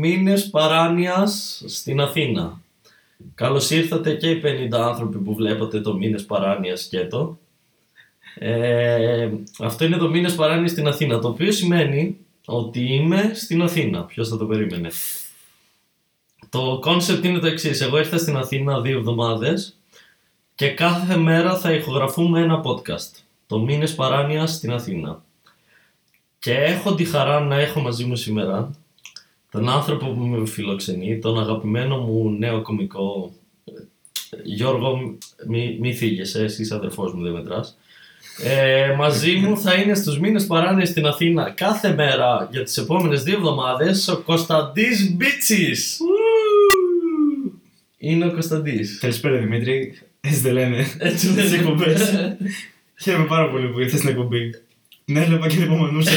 μήνες παράνοιας στην Αθήνα. Καλώς ήρθατε και οι 50 άνθρωποι που βλέπετε το μήνες παράνοιας σκέτο. Ε, αυτό είναι το μήνες παράνοιας στην Αθήνα, το οποίο σημαίνει ότι είμαι στην Αθήνα. Ποιος θα το περίμενε; Το concept είναι το εξής. Εγώ ήρθα στην Αθήνα δύο εβδομάδες και κάθε μέρα θα ηχογραφούμε ένα podcast. Το μήνες παράνοιας στην Αθήνα. Και έχω τη χαρά να έχω μαζί μου σήμερα τον άνθρωπο που με φιλοξενεί, τον αγαπημένο μου νέο κομικό Γιώργο, μη, μη θίγεσαι, εσύ είσαι αδερφός μου, δεν μετράς. Ε, μαζί μου θα είναι στους μήνες παράνοιας στην Αθήνα κάθε μέρα για τις επόμενες δύο εβδομάδες ο Κωνσταντής Μπίτσης. Είναι ο Κωνσταντής. Καλησπέρα Δημήτρη. Έτσι δεν λένε. Έτσι Τις λένε. εκπομπές. Χαίρομαι πάρα πολύ που ήρθες στην εκπομπή. Ναι, έβλεπα και δεν υπομονούσα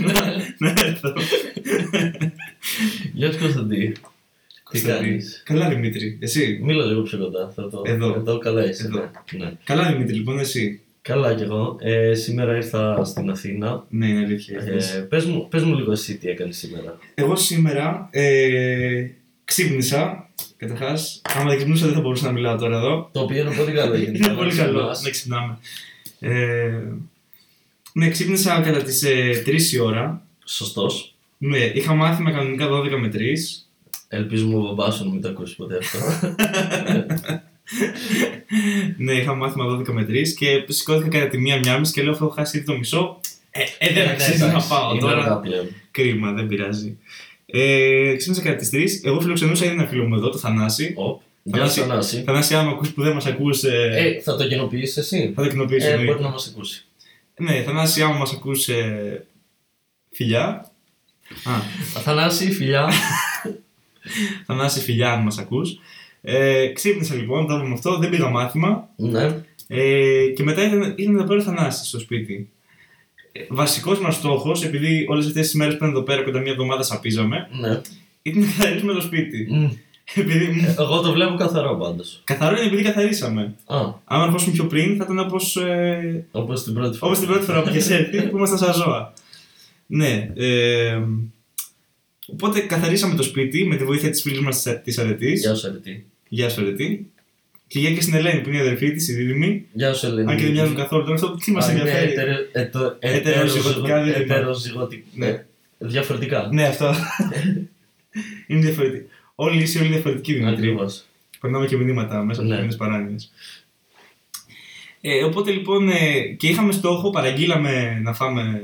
να- να έρθω. Γεια σου Κωνσταντή. Τι Κωνσταντή. κάνεις. Καλά Δημήτρη, εσύ. Μίλα λίγο πιο κοντά. Θα το... Εδώ. Εδώ καλά είσαι. Εδώ. Ναι. ναι. Καλά Δημήτρη, λοιπόν εσύ. Καλά κι εγώ. Ε, σήμερα ήρθα στην Αθήνα. Ναι, είναι αλήθεια. ήρθες. Ε, πες, μου, πες μου λίγο εσύ τι έκανες σήμερα. Εγώ σήμερα ε, ξύπνησα. Καταρχάς, άμα δεν ξυπνούσα δεν θα μπορούσα να μιλάω τώρα εδώ. Το οποίο είναι πολύ καλό γενικά. Είναι πολύ καλό Μας. να ξυπνάμε. Ε, ναι, ξύπνησα κατά τις ε, 3 η ώρα. Σωστός. Ναι, είχα μάθημα κανονικά 12 με 3. Ελπίζουμε ο μπαμπάς σου να μην το ακούσεις ποτέ αυτό. ναι, είχα μάθημα 12 με 3 και σηκώθηκα κατά τη μία μία μισή και λέω αφού έχω χάσει ήδη το μισό. Ε, ε, δεν αξίζει να εντάξει, πάω είναι τώρα. αργά πλέον. Κρίμα, δεν πειράζει. Ε, ξύπνησα κατά τις 3. Εγώ φιλοξενούσα ήδη ένα φίλο μου εδώ, το Θανάση. Οπ. Γεια Θανάση. σου Θανάση. Θανάση, άμα ακούς που δεν μας ακούς, ε, Ε, θα το κοινοποιήσεις εσύ; θα το κοινοποιήσω. Ε, εννοείται. μπορεί να μας ακούσει. Ναι, Θανάση, άμα μας ακούς, ε, φιλιά. Α, Θανάση, φιλιά. Θανάση, φιλιά, αν μας ακούς. Ε, ξύπνησα λοιπόν, το με αυτό, δεν πήγα μάθημα. ναι. Ε, και μετά ήταν, ήταν εδώ πέρα ο Θανάσης στο σπίτι. Ε, Βασικός μας στόχος, επειδή όλες αυτές τις μέρες που ήταν εδώ πέρα κοντά μια εβδομάδα σαπίζαμε, ναι. ήταν να καθαρίσουμε το σπίτι. Μμ. επειδή, μ, Εγώ το βλέπω καθαρό πάντως. καθαρό είναι επειδή καθαρίσαμε. Α, Άμα ερχόσουμε πιο πριν, θα ήταν όπως ε, όπως την πρώτη φορά. όπως την πρώτη φορά που είχες έρθει, που ήμασταν σαν ζώα. Ναι. Ε, οπότε καθαρίσαμε το σπίτι με τη βοήθεια της φίλης μας της Αρετής. Γεια σου Αρετή. Γεια σου, Αρετή. Και γεια και στην Ελένη που είναι η αδερφή της, η δίδυμη. Γεια σου Ελένη. Αν και δεν μοιάζουν καθόλου τώρα, αυτό τι μας Α, είναι ενδιαφέρει; ετερο- ετο- Ετεροζυγωτικά ετεροζυγω- δίδυμα. ετεροζυγωτικά. Ναι. Ναι. Διαφορετικά. Ναι, αυτό. είναι διαφορετικό. Όλοι είσαι όλοι διαφορετικοί Δημήτρη. Ακριβώς. Περνάμε και μηνύματα μέσα από Ναι. τις μήνες παράνοιας. Ε, οπότε λοιπόν ε, και είχαμε στόχο, παραγγείλαμε να φάμε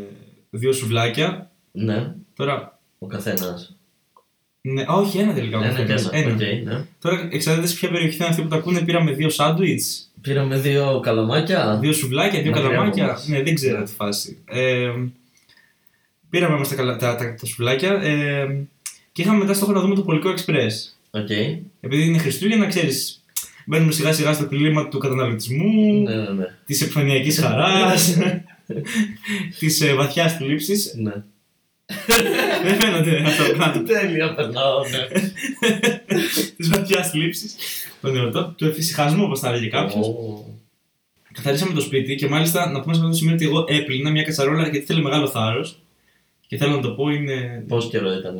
δύο σουβλάκια. Ναι. Τώρα. Ο καθένας. Ναι, α, όχι, ένα τελικά. ο Ένα και καθένας. ένα. Οκ, ναι. Τώρα εξαρτάται σε ποια περιοχή θα είναι αυτοί που τα ακούνε. Πήραμε δύο σάντουιτς, Πήραμε δύο καλαμάκια. δύο σουβλάκια, δύο Μακριά από καλαμάκια. μας. Ναι, δεν ξέρω τη φάση. Ε, πήραμε όμως τα, καλα- τα, τα, τα σουβλάκια ε, και είχαμε μετά στόχο να δούμε το Πολικό Express. OK. Επειδή είναι Χριστούγεννα, ξέρεις, μπαίνουμε σιγά σιγά στο κλίμα του καταναλωτισμού, Ναι, ναι, ναι. της επιφανειακής χαράς, της ε, βαθιάς θλίψης. ναι. Δεν φαίνεται αυτό κάτω. Τέλεια, περνάω, ναι. της βαθιάς θλίψης. Των εορτών, του εφησυχασμού, όπως θα έλεγε κάποιος. Ω. Καθαρίσαμε το σπίτι και μάλιστα να πούμε σε αυτό το σημείο ότι εγώ έπλυνα μια κατσαρόλα γιατί θέλει μεγάλο θάρρος. Και θέλω να το πω είναι. Πόσο καιρό ήταν.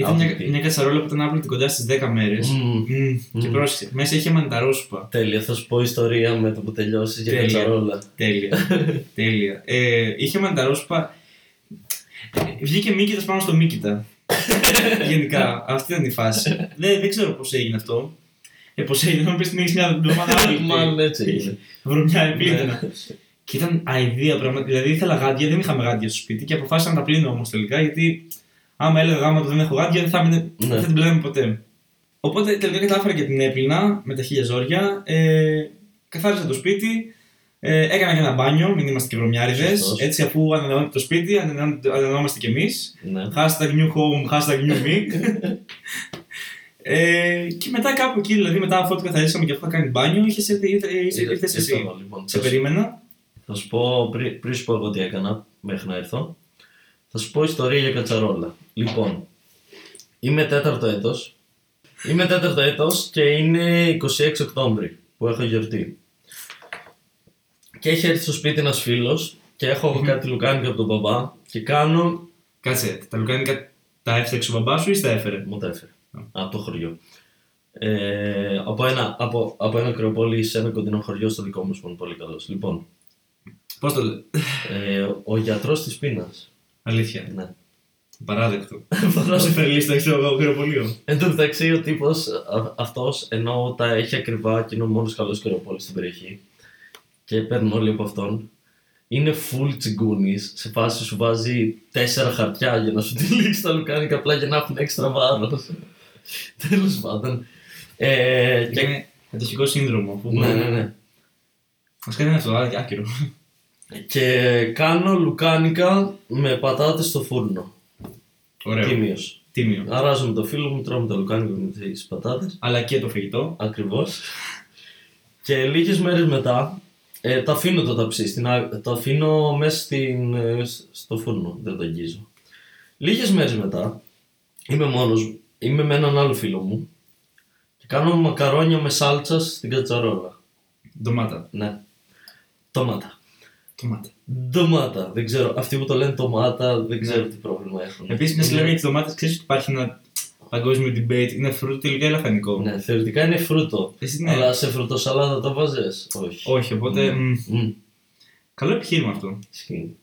Ήταν μια, μια κατσαρόλα που ήταν άπλυτη κοντά στις 10 μέρες. Και Μμμ. πρόσεξε, μέσα είχε μανιταρόσουπα. Τέλεια, θα σου πω ιστορία με το που τελειώσει για Τέλεια. κατσαρόλα. Τέλεια. Τέλεια. Ε, είχε μανιταρόσουπα. Ε, Βγήκε μύκητας πάνω στο μύκητα. Γενικά, αυτή ήταν η φάση. δεν, δεν ξέρω πώς έγινε αυτό. Ε, πώς έγινε, θα μου πεις την έχει μια εβδομάδα Μάλλον έτσι έγινε. Βρωμιά Ναι. επίπεδα. Και ήταν αηδία πραγματικά. Δηλαδή ήθελα γάντια, δεν είχαμε γάντια στο σπίτι και αποφάσισα να τα πλύνω όμως τελικά γιατί άμα έλεγα γάμα το δεν έχω γάντια δεν θα, έμεινε- Ναι. δεν θα την πλέναμε ποτέ. Οπότε τελικά κατάφερα και την έπλυνα με τα χίλια ζόρια. Ε, καθάρισα το σπίτι. Ε, έκανα και ένα μπάνιο, μην είμαστε και βρωμιάριδες. Σωστός. Έτσι, αφού ανανεώνεται το σπίτι, ανανεώνεται- ανανεώνομαστε κι εμείς. Ναι. Hashtag new home, hashtag new me. ε, και μετά κάπου εκεί, δηλαδή μετά αφού το καθαρίσαμε και αφού είχα κάνει μπάνιο, είχες έρθει- ήρθε- ήρθε- ήρθες εσύ. Ήρθα εγώ, λοιπόν. Σε Θα σου- περίμενα. Θα σου πω πριν, πριν σου πω εγώ τι έκανα μέχρι να έρθω. Θα σου πω ιστορία για κατσαρόλα. Λοιπόν, είμαι τέταρτο έτος. Είμαι τέταρτο έτος και είναι 26 Οκτώβρη που έχω γιορτή. Και έχει έρθει στο σπίτι ένας φίλος και έχω εγώ κάτι λουκάνικα από τον μπαμπά και κάνω Κάτσε, τα λουκάνικα Τα έφτιαξε ο μπαμπά σου ή στα έφερε; Μου τα έφερε. Α. Από το χωριό. Ε, από, ένα, από, από ένα κρεοπόλι σε ένα κοντινό χωριό στο δικό μου που είναι πολύ καλός. Λοιπόν, Πώς το λέει. ε, ο γιατρός της πείνας. Αλήθεια. Ναι. Παράδεκτο. Πώ σε φέρει λίστα στο αγροπολείο. Εν τω μεταξύ, ο τύπος αυτός, ενώ τα έχει ακριβά και είναι ο μόνος καλός κρεοπόλη στην περιοχή και παίρνουν όλοι από αυτόν, είναι full τσιγκούνη. Σε φάση σου βάζει τέσσερα χαρτιά για να σου τυλίξει τα λουκάνικα απλά για να έχουν έξτρα βάρος. Τέλος πάντων. Ε, και... Είναι εντοχικό σύνδρομο. που Ναι, μπορεί- ναι, ναι. Ας κάνει αυτό, α, άκυρο. Και κάνω λουκάνικα με πατάτες στο φούρνο. Ωραίο. Τίμιος. Τίμιο. Αράζω με το φίλο μου, τρώμε τα λουκάνικα με τις πατάτες. Αλλά και το φαγητό. Ακριβώς. και λίγες μέρες μετά ε, τα αφήνω το ταψί. Στην, α- το αφήνω μέσα στην, ε, σ- στο φούρνο. Δεν το αγγίζω. Λίγες μέρες μετά είμαι μόνος μου. Είμαι με έναν άλλο φίλο μου. Και κάνω μακαρόνια με σάλτσας στην κατσαρόλα. Ντομάτα. Ναι. Τομάτα. Ντομάτα. Ντομάτα. Δεν ξέρω. Αυτοί που το λένε τομάτα δεν ξέρω τι πρόβλημα έχουν. Επίσης, μιας λέμε για τις ντομάτες, ξέρεις ότι υπάρχει ένα παγκόσμιο debate. Είναι φρούτο τελικά ή λαχανικό. Ναι, θεωρητικά είναι φρούτο. Εσύ ναι. Αλλά σε φρουτοσαλάτα το βάζες. Όχι. Όχι, οπότε. Μμ. μ, Μμ. Καλό επιχείρημα αυτό. Ισχύει.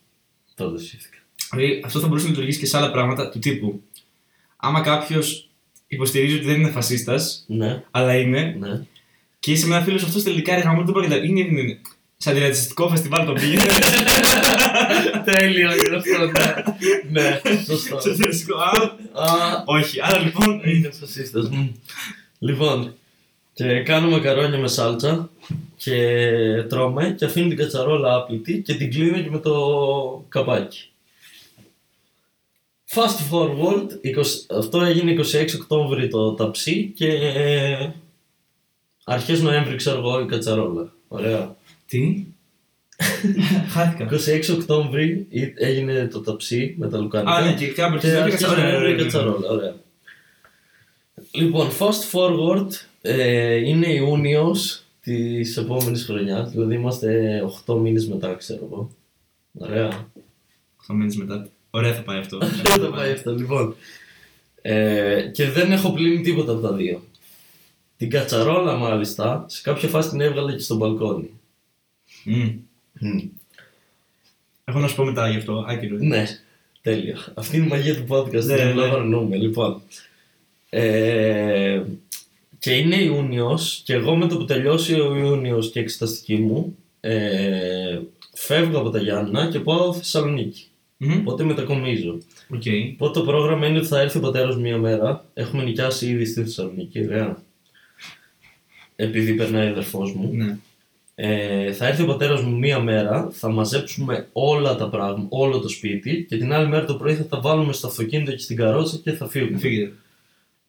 Τότε σκέφτηκα. Δηλαδή, αυτό θα μπορούσε να λειτουργήσει και σε άλλα πράγματα του τύπου. Άμα κάποιος υποστηρίζει ότι δεν είναι φασίστας, Ναι, αλλά είναι, ναι. και είσαι με ένα φίλο αυτός τελικά ρε γαμώ, δεν μπορεί να είναι, είναι, είναι. Σε αντιρατσιστικό φεστιβάλ τον πήγε. Τέλειο είναι αυτό, ναι. ναι, σωστό. Σε αντιρατσιστικό. Α, Α, όχι. Άρα λοιπόν. είναι φασίστας. Μμ. Λοιπόν, και κάνω μακαρόνια με σάλτσα και τρώμε και αφήνω την κατσαρόλα άπλητη και την κλείνω και με το καπάκι. Fast forward, 20 αυτό έγινε 26 Οκτώβρη το ταψί και ε, αρχές Νοέμβρη ξέρω εγώ η κατσαρόλα. Ωραία. Τι; Χάθηκα. 26 Οκτώβρη ή- έγινε το ταψί με τα λουκάνικα. Α, ναι, και κάπου Και αρχίζει αρχές η κατσαρόλα. Νοέμβρη η Ναι, ναι, ναι. κατσαρόλα. Ωραία. Λοιπόν, fast forward ε, είναι Ιούνιος της επόμενης χρονιάς, δηλαδή είμαστε 8 μήνες μετά, ξέρω εγώ. Ωραία. Θα μένει μετά. Ωραία θα πάει αυτό. Δεν θα πάει αυτό, λοιπόν. Ε, και δεν έχω πλύνει τίποτα από τα δύο. Την κατσαρόλα μάλιστα, σε κάποια φάση την έβγαλα και στο μπαλκόνι. Μμ. Μμ. Έχω να σου πω μετά γι' αυτό. Άκυρο. Ναι, τέλειο. Αυτή είναι η μαγεία του podcast. Ναι, δεν ναι. λαμβανούμε. Λοιπόν. Ε, και είναι Ιούνιος και εγώ με το που τελειώσει ο Ιούνιος και η εξεταστική μου ε, φεύγω από τα Γιάννα και πάω Θεσσαλονίκη. Μμμ. Οπότε μετακομίζω. Οκ. Οπότε το πρόγραμμα είναι ότι θα έρθει ο πατέρας μία μέρα. Έχουμε νοικιάσει ήδη στη Θεσσαλονίκη, ωραία. Επειδή περνάει ο αδερφός μου. Ναι. Ε, θα έρθει ο πατέρας μου μία μέρα, θα μαζέψουμε όλα τα πράγματα, όλο το σπίτι και την άλλη μέρα το πρωί θα τα βάλουμε στο αυτοκίνητο και στην καρότσα και θα φύγουμε. Φύγετε.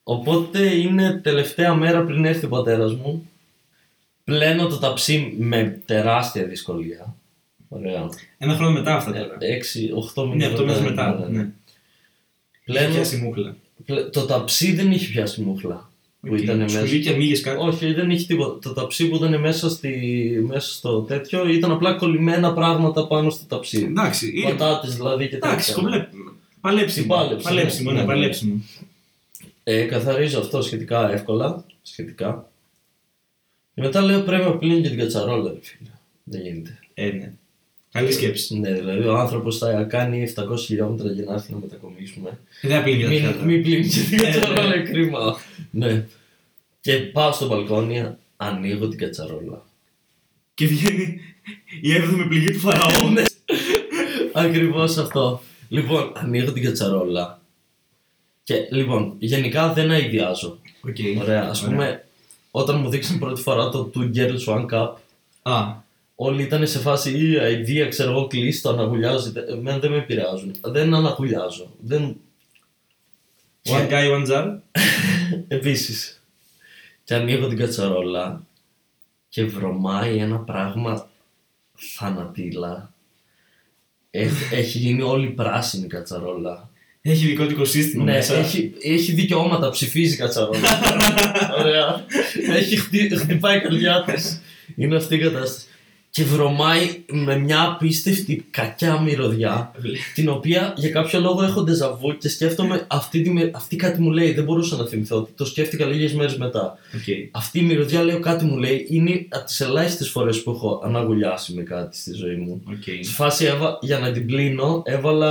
Οπότε είναι τελευταία μέρα πριν έρθει ο πατέρας μου. Πλένω το ταψί με τεράστια δυσκολία. Ωραία. Ένα χρόνο μετά αυτά τώρα. 6-8 Ναι, μήνες αυτό μήνες μετά. ναι, ναι. Ναι. Πλένω, Πιάσει μούχλα. πλε- το ταψί δεν είχε πιάσει μούχλα. Που Οκ. ήταν μέσα. Σκουλίκια, μύγες κάτι. Όχι, δεν είχε τίποτα. Το ταψί που ήταν μέσα, στη, μέσα στο τέτοιο ήταν απλά κολλημένα πράγματα πάνω στο ταψί. Εντάξει, είναι. Πατάτες δηλαδή και Εντάξει, τέτοια. κομπλέ. Παλέψιμο. Πάλεψε, Παλέψιμο, ναι, ναι, ναι, ναι. παλέψιμο. Ε, καθαρίζω αυτό σχετικά εύκολα. Σχετικά. Και μετά λέω πρέπει να πλύνει και την κατσαρόλα, ρε φίλε. Δεν γίνεται. Ε, ναι. Καλή σκέψη. Ναι, δηλαδή ο άνθρωπος θα κάνει 700 χιλιόμετρα για να έρθει να μετακομίσουμε. Δεν θα πλύνει Μην, για μην πλύνεις και την Ναι, ναι. κατσαρόλα, είναι κρίμα. ναι. Και πάω στο μπαλκόνι, ανοίγω την κατσαρόλα. Και βγαίνει η έβδομη πληγή του Φαραώ. Ναι. Ακριβώς αυτό. Λοιπόν, ανοίγω την κατσαρόλα. Και λοιπόν, γενικά δεν αειδιάζω. Οκ. Ωραία, ας πούμε, όταν μου δείξαν πρώτη φορά το Two Girls One Cup, Α, όλοι ήταν σε φάση ή αηδία, ξέρω εγώ, κλείσε το αναγουλιάζετε. Εμένα δεν με επηρεάζουν. Δεν αναγουλιάζω. Δεν... one guy, one jar. Επίσης. Και ανοίγω την κατσαρόλα και βρωμάει ένα πράγμα θανατήλα. Έχει, έχει γίνει όλη πράσινη η κατσαρόλα. Έχει δικό του οικοσύστημα Ναι, μέσα. έχει, έχει δικαιώματα, ψηφίζει η κατσαρόλα. Ωραία. Έχει χτυ, χτυπάει η καρδιά της. Είναι αυτή η κατάσταση. Και βρωμάει με μια απίστευτη κακιά μυρωδιά την οποία για κάποιο λόγο έχω ντεζαβού και σκέφτομαι αυτή, τη, μυ- αυτή κάτι μου λέει, δεν μπορούσα να θυμηθώ, το σκέφτηκα λίγες μέρες μετά. Οκ. Αυτή η μυρωδιά λέω κάτι μου λέει, είναι από τις ελάχιστες φορές που έχω αναγουλιάσει με κάτι στη ζωή μου. Οκ. Στη φάση έβα, για να την πλύνω έβαλα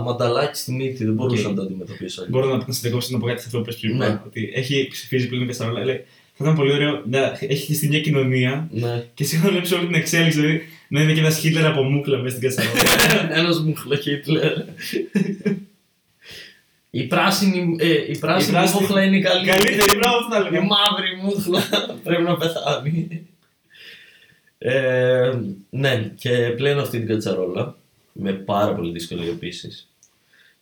μανταλάκι στη μύτη, δεν μπορούσα Οκ. να το αντιμετωπίσω. αλλιώς. Μπορώ να, να σε διακόψω να πω κάτι σε αυτό που πες πριν. Ναι. Ότι έχει ψηφίσει πλέον κατσαρόλα. Λέει, θα ήταν πολύ ωραίο να έχεις χτιστεί μια κοινωνία Ναι. και εσύ να βλέπει όλη την εξέλιξη. Δηλαδή να είναι και ένας Χίτλερ από μούκλα μέσα στην κατσαρόλα. Ένας μου Χίτλερ. Η πράσινη, ε, η πράσινη πράσινη- μούχλα είναι η καλή. Καλύτερη, μπράβο, αυτό θα Η λέγαμε. μαύρη μούχλα πρέπει να πεθάνει. Ε, ναι, και πλένω αυτή την κατσαρόλα με πάρα πολύ δυσκολία επίσης.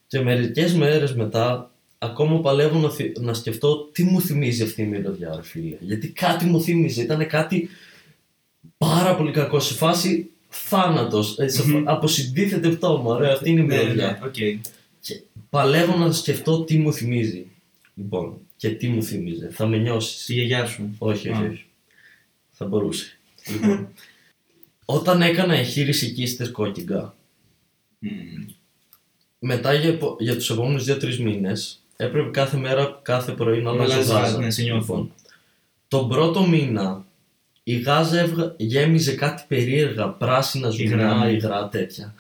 Και μερικές μέρες μετά, ακόμα παλεύω να, θυ- να σκεφτώ τι μου θυμίζει αυτή η μυρωδιά, ρε φίλε. Γιατί κάτι μου θύμιζε, ήταν κάτι πάρα πολύ κακό. Σε φάση θάνατος. Μμμ. Αποσυντίθεται πτώμα, ρε, αυτή είναι η Ναι, μυρωδιά. ναι, οκ. Και παλεύω να σκεφτώ τι μου θυμίζει. Λοιπόν, και τι μου θυμίζει. Θα με νιώσεις. Στη γιαγιά σου. Όχι, όχι, Α. όχι. Θα μπορούσε. Λοιπόν, όταν έκανα εγχείρηση κύστης κόκκυγα, Μμμ. μετά για, επο- για τους επόμενους 2-3 μήνες, έπρεπε κάθε μέρα, κάθε πρωί να Να αλλάζω αλλάζεις γάζα. γάζα, ναι, σε νιώθω. Λοιπόν, τον πρώτο μήνα η γάζα έβγα- γέμιζε κάτι περίεργα, πράσινα Υγρά, ζουμιά, ναι. υγρά τέτοια.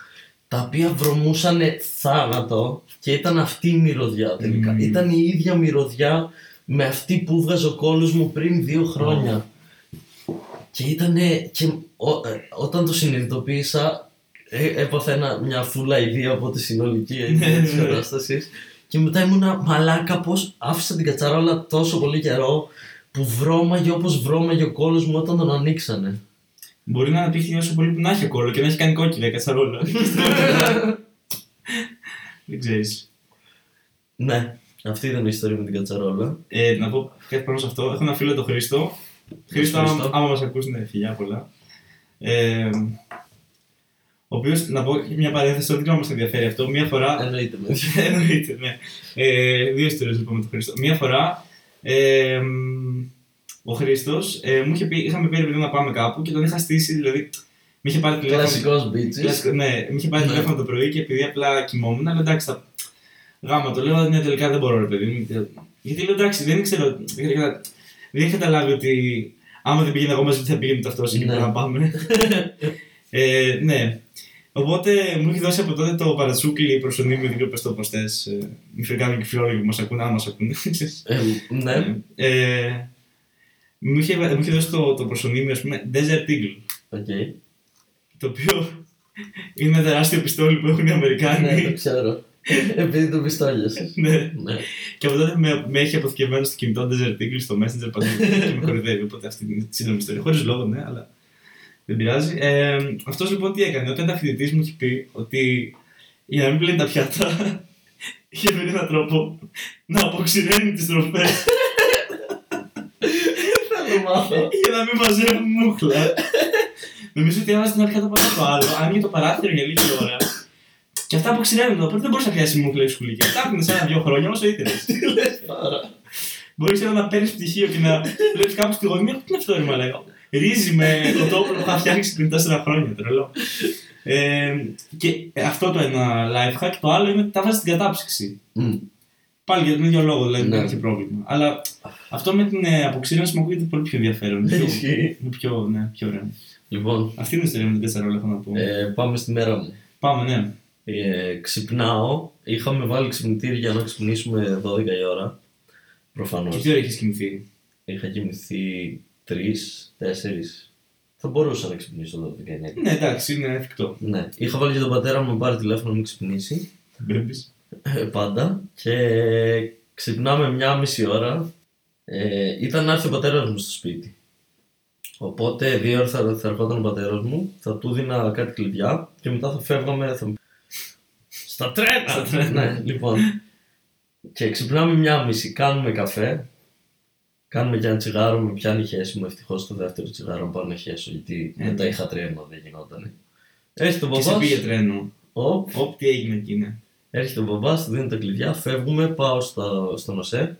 Τα οποία βρωμούσαν θάνατο και ήταν αυτή η μυρωδιά τελικά. Μμμ. Ήταν η ίδια μυρωδιά με αυτή που βγάζε ο κόλος μου πριν δύο χρόνια. Και ήταν. Και ό- ε, όταν το συνειδητοποίησα, ε, έπαθα ένα, μια φούλα ιδέα από τη συνολική ιδέα τη Ναι, ναι. κατάστασης. Και μετά ήμουνα μαλάκα πώ άφησα την κατσαρόλα τόσο πολύ καιρό που βρώμαγε όπως βρώμαγε ο κόλος μου όταν τον ανοίξανε. Μπορεί να αναπτύχθηκε όσο πολύ που να έχει ο κόλλο και να έχει κάνει κόκκινα η κατσαρόλα. Δεν ξέρεις. ναι, αυτή ήταν η ιστορία με την κατσαρόλα. Ε, να πω κάτι πάνω σε αυτό. Έχω ένα φίλο τον Χρήστο. Χρήστο, άμα, Χρήστο. άμα μας ακούσει, ναι, φιλιά πολλά. Ε, ο οποίος, να πω μια παρένθεση, ότι δεν μας ενδιαφέρει αυτό. Μια φορά. Εννοείται με. Εννοείται, ναι. Ε, δύο ιστορίες λοιπόν με τον Χρήστο. Μία φορά ε, μ, ο Χρήστος ε, μου είχε πει, είχαμε πει ρε παιδί να πάμε κάπου και τον είχα στήσει, δηλαδή. Με είχε πάρει τηλέφωνο. Κλασικός μπίτσι. Κλασικό, ναι, με είχε πάρει Ναι. τηλέφωνο το πρωί και επειδή απλά κοιμόμουν, αλλά εντάξει, θα... γάμα το λέω, ναι, τελικά δεν μπορώ, ρε παιδί μου. Γιατί λέω εντάξει, δεν ήξερα, δεν είχα- δεν είχα καταλάβει ότι άμα δεν πήγαινα εγώ μαζί, θα πήγαινε το αυτός εκεί Ναι. που να πάμε. ε, ναι. Οπότε μου έχει δώσει από τότε το παρατσούκλι προσωνύμιο, δεν ξέρω πες το πώς θες. Ε, μη φρικάνε και φιλόλογοι που μας ακούνε, αν μας ακούνε. ξέρεις. Ε, ναι, Ε, μου, είχε, μου είχε δώσει το, το προσωνύμιο, ας πούμε, Desert Eagle. OK. Το οποίο είναι ένα τεράστιο πιστόλι που έχουν οι Αμερικάνοι. Ναι, το ξέρω. Επειδή το πιστόλιασες. ναι. Ναι. Και από τότε με, με έχει αποθηκευμένο στο κινητό Desert Eagle στο Messenger παντού και με κορυδεύει. Οπότε αυτή είναι η σύντομη ιστορία. Χωρίς λόγο, ναι, αλλά δεν πειράζει. Ε, Αυτός λοιπόν τι έκανε. Όταν ήταν φοιτητής μου είχε πει ότι για να μην πλένει τα πιάτα, είχε βρει έναν τρόπο να αποξηραίνει τις τροφές Θα το μάθω. για να μην μαζεύουν μούχλα. Νομίζω ότι έβαζε ένα πιάτο πάνω στο άλλο, άνοιγε το παράθυρο για λίγη ώρα. Και αυτά αποξηραίνονταν, οπότε δεν μπορούσε να πιάσεις μούχλα ή σκουλίκια. Τα άκουνε σε ένα-δύο χρόνια όσο ήθελες. Άρα. Μπορείς να παίρνεις πτυχίο και να βλέπεις κάπου στη γωνία. Τι είναι αυτό, ρε Μαλάκα; Ρύζι με κοτόπουλο που θα φτιάξει πριν τέσσερα χρόνια, τρελό. Ε, και αυτό το ένα life hack. Το άλλο είναι ότι τα βάζεις στην κατάψυξη. Μμ. Πάλι για τον ίδιο λόγο, δηλαδή Ναι. δεν έχει πρόβλημα. Αλλά αυτό με την ε, αποξήρανση μου ακούγεται πολύ πιο ενδιαφέρον. Πιο, Ισχύει. είναι πιο, ναι, πιο ωραίο. Λοιπόν, Αυτή είναι η ιστορία με την Κατσαρόλα, έχω να πω. ε, πάμε στη μέρα μου. Πάμε, ναι. Ε, ξυπνάω. Είχαμε βάλει ξυπνητήρι για να ξυπνήσουμε 12 η ώρα. Προφανώς. Και τι ώρα έχει κοιμηθεί; Είχα κοιμηθεί 3-4. Θα μπορούσα να ξυπνήσω 12 η ώρα. Ναι, εντάξει, είναι εφικτό. Ναι. Είχα βάλει και τον πατέρα μου να με πάρει τηλέφωνο να μην ξυπνήσει. Πρέπει. Ε, πάντα. Και ξυπνάμε μια μισή ώρα. Ε, ήταν να έρθει ο πατέρας μου στο σπίτι. Οπότε δύο ώρες θα, θα ερχόταν ο πατέρας μου, θα του δίνα κάτι κλειδιά και μετά θα φεύγαμε. Θα... Στα τρένα! Στα τρένα. ναι, λοιπόν. Και ξυπνάμε μια μισή, κάνουμε καφέ. Κάνουμε και ένα τσιγάρο, με πιάνει η χέση μου. Ευτυχώς το δεύτερο τσιγάρο να πάω να χέσω, γιατί Ε, μετά ναι. είχα τρένο, δεν γινόταν. Έρχεται ο Και σε μπαμπάς, πήγε τρένο. οπ, Οπ, τι έγινε εκεί, ναι. Έρχεται ο μπαμπάς, του δίνει τα κλειδιά, φεύγουμε, πάω στα, στο νοσέ.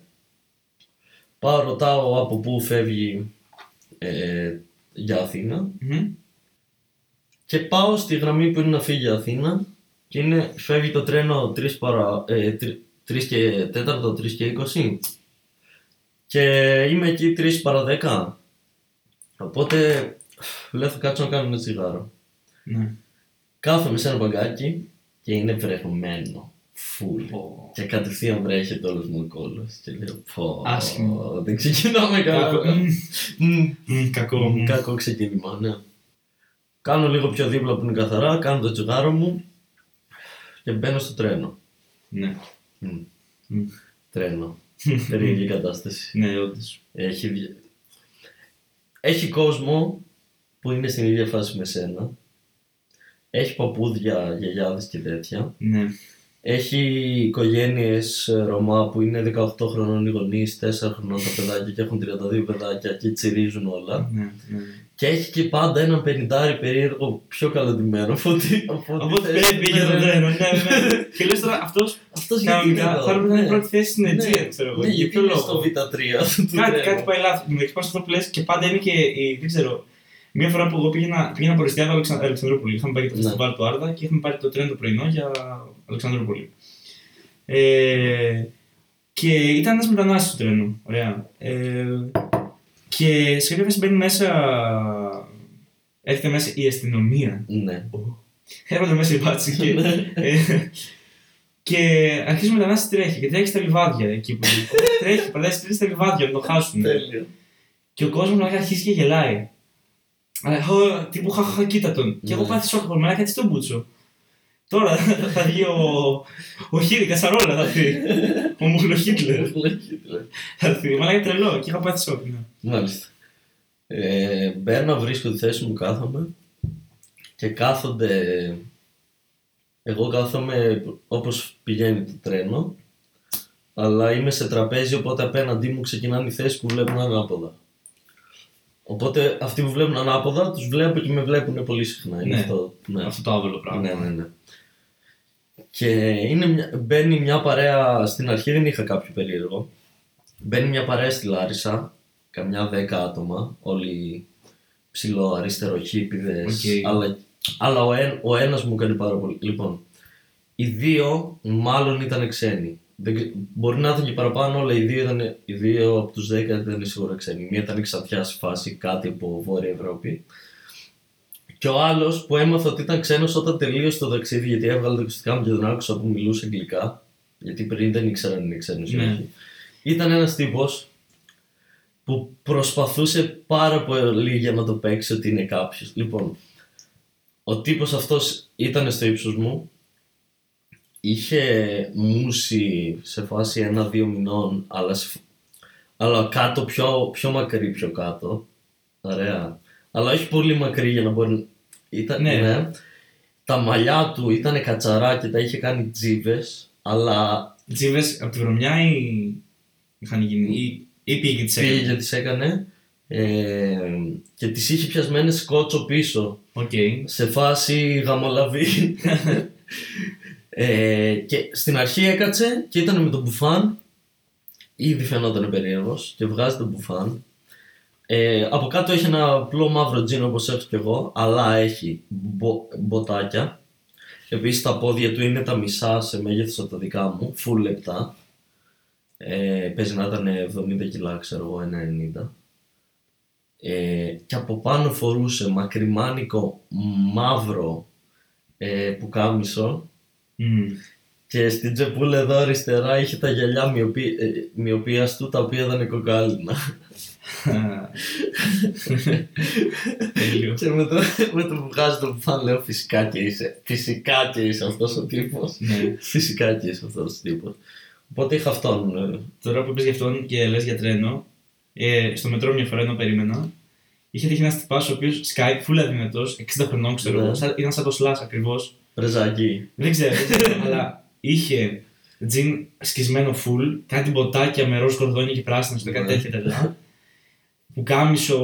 Πάω, ρωτάω από πού φεύγει ε, για Αθήνα. Μμμ. Και πάω στη γραμμή που είναι να φύγει η Αθήνα και είναι, φεύγει το τρένο 3, παρα, ε, 3 και 4, 3 και 20 και είμαι εκεί 3 παρα 10. Οπότε λέω θα κάτσω να κάνω ένα τσιγάρο. Ναι. Κάθομαι σε ένα μπαγκάκι και είναι βρεχμένο. Φουλ. Πω. Και κατευθείαν βρέχεται όλος μου ο κόλλο. Και λέω πω. Άσχημο. Δεν ξεκινάμε καλά. Κακό. Μμμ. Μμμ. Μμ, Κακό. μμ. Κακό ξεκίνημα, ναι. Κάνω λίγο πιο δίπλα που είναι καθαρά, κάνω το τσιγάρο μου και μπαίνω στο τρένο. Ναι. Μμ. Μμ. Τρένο. Περίεργη κατάσταση. Ναι, όντως. Έχει, βγει- Έχει κόσμο που είναι στην ίδια φάση με σένα. Έχει παππούδια, γιαγιάδες και τέτοια. Ναι. Έχει οικογένειες Ρωμά που είναι 18 χρονών οι γονείς, 4 χρονών τα παιδάκια και έχουν 32 παιδάκια και τσιρίζουν όλα. Ναι, ναι. Και έχει και πάντα έναν πενιντάρι περίεργο πιο καλοντημένο από ότι. Οπότε πρέπει για τον τρένο. Ναι, ναι. Και λες τώρα αυτός Αυτός γιατί είναι κανονικά εδώ. θα έπρεπε να είναι Ναι. πρώτη θέση στην Ναι. Αιτζία, ξέρω εγώ. Ναι, Για γιατί ποιο είναι λόγο; στο Β3 αυτού του Κάτι, τρένου. κάτι πάει λάθος. Με πάνω σε αυτό που λε και πάντα είναι και. η- δεν ξέρω. Μία φορά που εγώ πήγαινα, πήγαινα από Ριστιάδα Αλεξα- Αλεξανδρούπολη. Είχαμε πάει για το Ναι. φεστιβάλ του Άρδα και είχαμε πάρει το τρένο το πρωινό για Αλεξανδρούπολη. Ε, και ήταν ένας μετανάστης στο τρένο. Ωραία. Ε, και σε κάποια φάση μπαίνει μέσα. Έρχεται μέσα η αστυνομία. Ναι. Έρχονται μέσα οι μπάτσοι και. Ναι. ε, και αρχίζει ο μετανάστης τρέχει και τρέχει στα λιβάδια εκεί που. τρέχει, περνάει στα λιβάδια να το χάσουν. Τέλειο. Και ο κόσμος μαλάκα αρχίζει και γελάει. Αλλά «Ω, τύπου χαχαχα, κοίτα τον. Και εγώ Ναι. πάθει σοκ, μαλάκα τι στον μπούτσο. Τώρα θα, θα βγει ο. Ο Χίρι Κασαρόλα θα έρθει. Ο Μουχλο Χίτλερ. Θα έρθει. Μαλάκα τρελό. Και είχα πάθει σοκ. Ναι. Μάλιστα. Ε, μπαίνω, βρίσκω τη θέση μου, κάθομαι και κάθονται. Εγώ κάθομαι όπως πηγαίνει το τρένο, αλλά είμαι σε τραπέζι, οπότε απέναντί μου ξεκινάνε οι θέσεις που βλέπουν ανάποδα. Οπότε αυτοί που βλέπουν ανάποδα τους βλέπω και με βλέπουν πολύ συχνά. Είναι Ναι. αυτό. Ναι. Αυτό το άβολο πράγμα. Ναι, ναι, ναι. Και είναι μια, μπαίνει μια παρέα, στην αρχή δεν είχα κάποιο περίεργο. Μπαίνει μια παρέα στη Λάρισα, καμιά δέκα άτομα, όλοι ψηλό αριστεροχύπηδες, Οκ. αλλά, αλλά ο, εν, ο ένας μου έκανε πάρα πολύ. Λοιπόν, οι δύο μάλλον ήταν ξένοι. Δεν, ξε- μπορεί να ήταν και παραπάνω, αλλά οι δύο, ήταν, οι δύο από τους δέκα ήταν σίγουρα ξένοι. Μία ήταν ξανθιά σε φάση, κάτι από Βόρεια Ευρώπη. Και ο άλλος που έμαθα ότι ήταν ξένος όταν τελείωσε το ταξίδι, γιατί έβγαλε τα ακουστικά μου και τον άκουσα που μιλούσε αγγλικά. Γιατί πριν δεν ήξερα αν είναι ξένος ή Ναι. όχι. Ήταν ένας τύπος που προσπαθούσε πάρα πολύ για να το παίξει ότι είναι κάποιος. Λοιπόν, ο τύπος αυτός ήταν στο ύψος μου. Είχε μουσι σε φάση ένα-δύο μηνών, αλλά, σε- αλλά κάτω πιο, πιο μακρύ πιο κάτω. Ωραία. Αλλά όχι πολύ μακρύ για να μπορεί. Ήταν, Ναι. ναι. Τα μαλλιά του ήταν κατσαρά και τα είχε κάνει τζίβες, αλλά Τζίβες από τη βρωμιά ή. είχαν γίνει. ή, ή πήγε και τις πήγε έκανε; και τις έκανε ε, και τις είχε πιασμένες σε κότσο πίσω Οκ. σε φάση γαμωλαβή ε, και στην αρχή έκατσε και ήταν με το μπουφάν. Ήδη φαινόταν περίεργος και βγάζει το μπουφάν. Ε, από κάτω έχει ένα απλό μαύρο τζιν όπως έχω και εγώ αλλά έχει μπο, μποτάκια. Επίσης τα πόδια του είναι τα μισά σε μέγεθος από τα δικά μου full λεπτά. Ε, παίζει να ήταν 70 κιλά ξέρω εγώ 1,90 ε, και από πάνω φορούσε μακριμάνικο μαύρο ε, πουκάμισο Μμμ. και στην τσεπούλα εδώ αριστερά είχε τα γυαλιά μοιοπή, ε, μοιοπίας του τα οποία ήταν κοκάλινα. Τέλειο. και με το, με το που βγάζει το μπουφάν λέω φυσικά και είσαι, φυσικά και είσαι αυτός ο τύπος. Ναι. φυσικά και είσαι αυτός ο τύπος. Οπότε είχα αυτόν. ε, Τώρα που είπες για αυτόν και λες για τρένο, ε, στο μετρό μια φορά ενώ περίμενα, είχε τύχει ένας τυπάς ο οποίος Skype, full αδυνατός, 60 χρονών ξέρω Ναι. εγώ, σαν- ήταν σαν το Slash ακριβώς. Πρεζάκι. Δεν ξέρω, δεν ξέρω, αλλά είχε τζιν σκισμένο full, κάτι μποτάκια με ροζ κορδόνια και πράσινα, στο κάτι Ναι. τέτοια τρελά. που κάμισο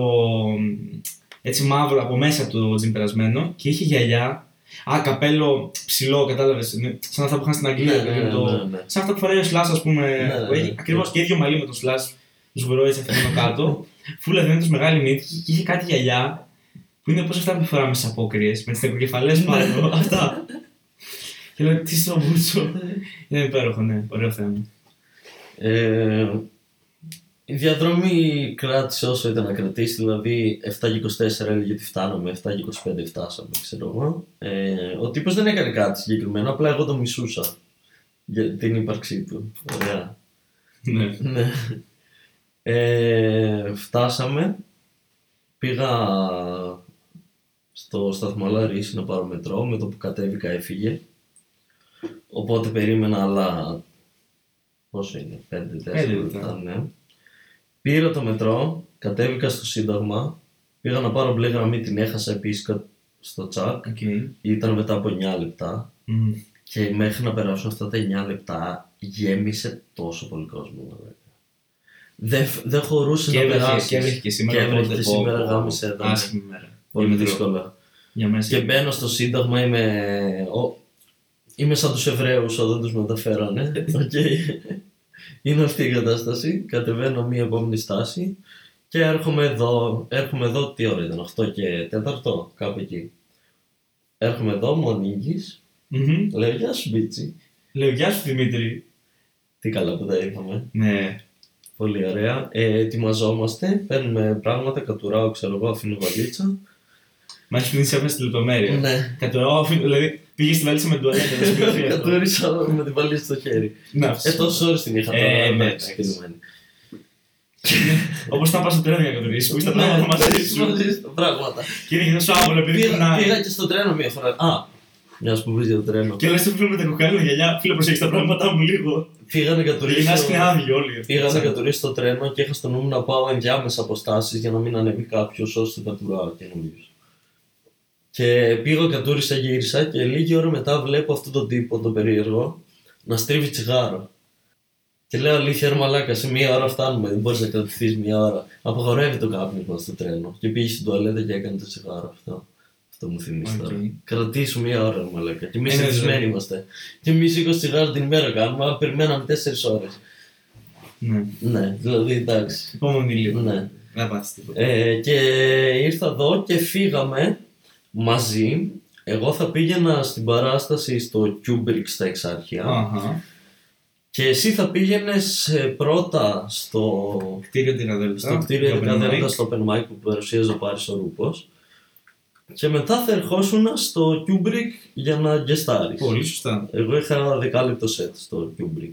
έτσι μαύρο από μέσα το τζιν περασμένο και είχε γυαλιά. Α, καπέλο ψηλό, κατάλαβες. Σαν αυτά που είχαν στην Αγγλία. Ναι, δηλαδή, ναι, με το... ναι, ναι. Σαν αυτά που φοράει ο Slash, ας πούμε. Ναι, που ναι, έχει ναι. ακριβώς και ίδιο μαλλί με τον Slash. Σβουρό έτσι αφήνω κάτω. Φούλα δεν μεγάλη μύτη και είχε κάτι γυαλιά. Που είναι πώ αυτά που φοράμε στις απόκριες με τις νεκροκεφαλέ πάνω. αυτά. Και λέω τις στραβούτσο. Είναι υπέροχο, ναι. Ωραίο θέμα. Ε, η διαδρομή κράτησε όσο ήταν να κρατήσει, δηλαδή 7 και 24 έλεγε ότι φτάναμε, 7 και 25 φτάσαμε, ξέρω εγώ. Ε, ο τύπος δεν έκανε κάτι συγκεκριμένο, απλά εγώ το μισούσα για την ύπαρξή του. Ωραία. Ναι. Ναι. Ε, φτάσαμε, πήγα στο σταθμό Λαρίσης να πάρω μετρό, με το που κατέβηκα έφυγε. Οπότε περίμενα άλλα, πόσο είναι, 5-4 Πέντε λεπτά. λεπτά, ναι. Πήρα το μετρό, κατέβηκα στο Σύνταγμα, πήγα να πάρω μπλε γραμμή, την έχασα επίσης κα- στο τσακ, Οκ. ήταν μετά από 9 λεπτά. Μμ. Και μέχρι να περάσουν αυτά τα 9 λεπτά γέμισε τόσο πολύ κόσμο. μαλάκα. Δεν, φ- δεν χωρούσε Και να έβρεχε περάσεις. και έβρεχε και σήμερα. Και έβρεχε οπότε, και πω, σήμερα πω, γάμισε εδώ, ναι. Άσχημη μέρα. Πολύ Για μετρό. δύσκολα. Για μέσα. Και μπαίνω στο Σύνταγμα, είμαι, ο, είμαι σαν τους Εβραίους όταν τους μεταφέρανε. Οκ. Είναι αυτή η κατάσταση. Κατεβαίνω μία επόμενη στάση και έρχομαι εδώ. Έρχομαι εδώ, τι ώρα ήταν, 8 και 4, κάπου εκεί. Έρχομαι εδώ, μου ανοίγεις, Μμμ. λέω γεια σου Μπίτσι. Λέω γεια σου Δημήτρη. Τι καλά που τα είπαμε. Ναι. Πολύ ωραία. Ε, ετοιμαζόμαστε, παίρνουμε πράγματα, κατουράω, ξέρω εγώ, αφήνω βαλίτσα. Μα έχεις πει σε στη λεπτομέρεια. Ναι. Κατουράω, αφήνω- δηλαδή πήγες στη βαλίτσα με τουαλέτα. δεν σου πει αυτό. Κατούρισα με την βαλίτσα στο χέρι. Να, Ε, τόσο ώρες την είχα Ε, τώρα, ναι, εντάξει, εντάξει. κινημένη. Όπως θα πας στο τρένο για να κατουρίσει, που είσαι τα πράγματα μαζί Ναι, σου. μαζί στα πράγματα. Και είναι και τόσο άβολο επειδή Πήγα, κουνάει. πήγα και στο τρένο μία φορά. Α, μιας που πεις για το τρένο. Και λες το φίλο με τα κοκαλίνα γυαλιά, φίλε προσέχεις τα πράγματά μου λίγο. Πήγα να Γυρνά κατουρίσω. και είναι άδειο όλοι. Πήγα να κατουρίσω το τρένο και είχα στο νου μου να πάω ενδιάμεσα αποστάσεις για να μην ανέβει κάποιος ώστε να κατουράω καινούριο. Και πήγα, κατούρισα, γύρισα και λίγη ώρα μετά βλέπω αυτόν τον τύπο, τον περίεργο, να στρίβει τσιγάρο. Και λέω αλήθεια, ρε μαλάκα, σε μία ώρα φτάνουμε. Δεν μπορείς να κρατηθείς μία ώρα. Απαγορεύει το κάπνισμα στο τρένο. Και πήγε στην τουαλέτα και έκανε το τσιγάρο αυτό. Αυτό μου θυμίζει Οκ. τώρα. Κρατήσου μία ώρα, ρε μαλάκα. Και εμείς Ε, ναι, ευτυχισμένοι ναι. είμαστε. Και εμείς 20 τσιγάρο την ημέρα κάνουμε, αλλά περιμέναμε 4 ώρες. Ναι. Ναι, δηλαδή εντάξει. Υπομονή λίγο. Ναι. Δεν πάθεις τίποτα. Ε, και ήρθα εδώ και φύγαμε μαζί. Εγώ θα πήγαινα στην παράσταση στο Kubrick στα Εξάρχεια Αχα. και εσύ θα πήγαινες ε, πρώτα στο, Κτίριο Δεκαδέλτα. στο κτίριο Δεκαδέλτα στο Open Mic που παρουσίαζε ο Πάρης ο Ρούπος και μετά θα ερχόσουν στο Kubrick για να γκεστάρεις. Πολύ σωστά. Εγώ είχα ένα δεκάλεπτο σετ στο Kubrick.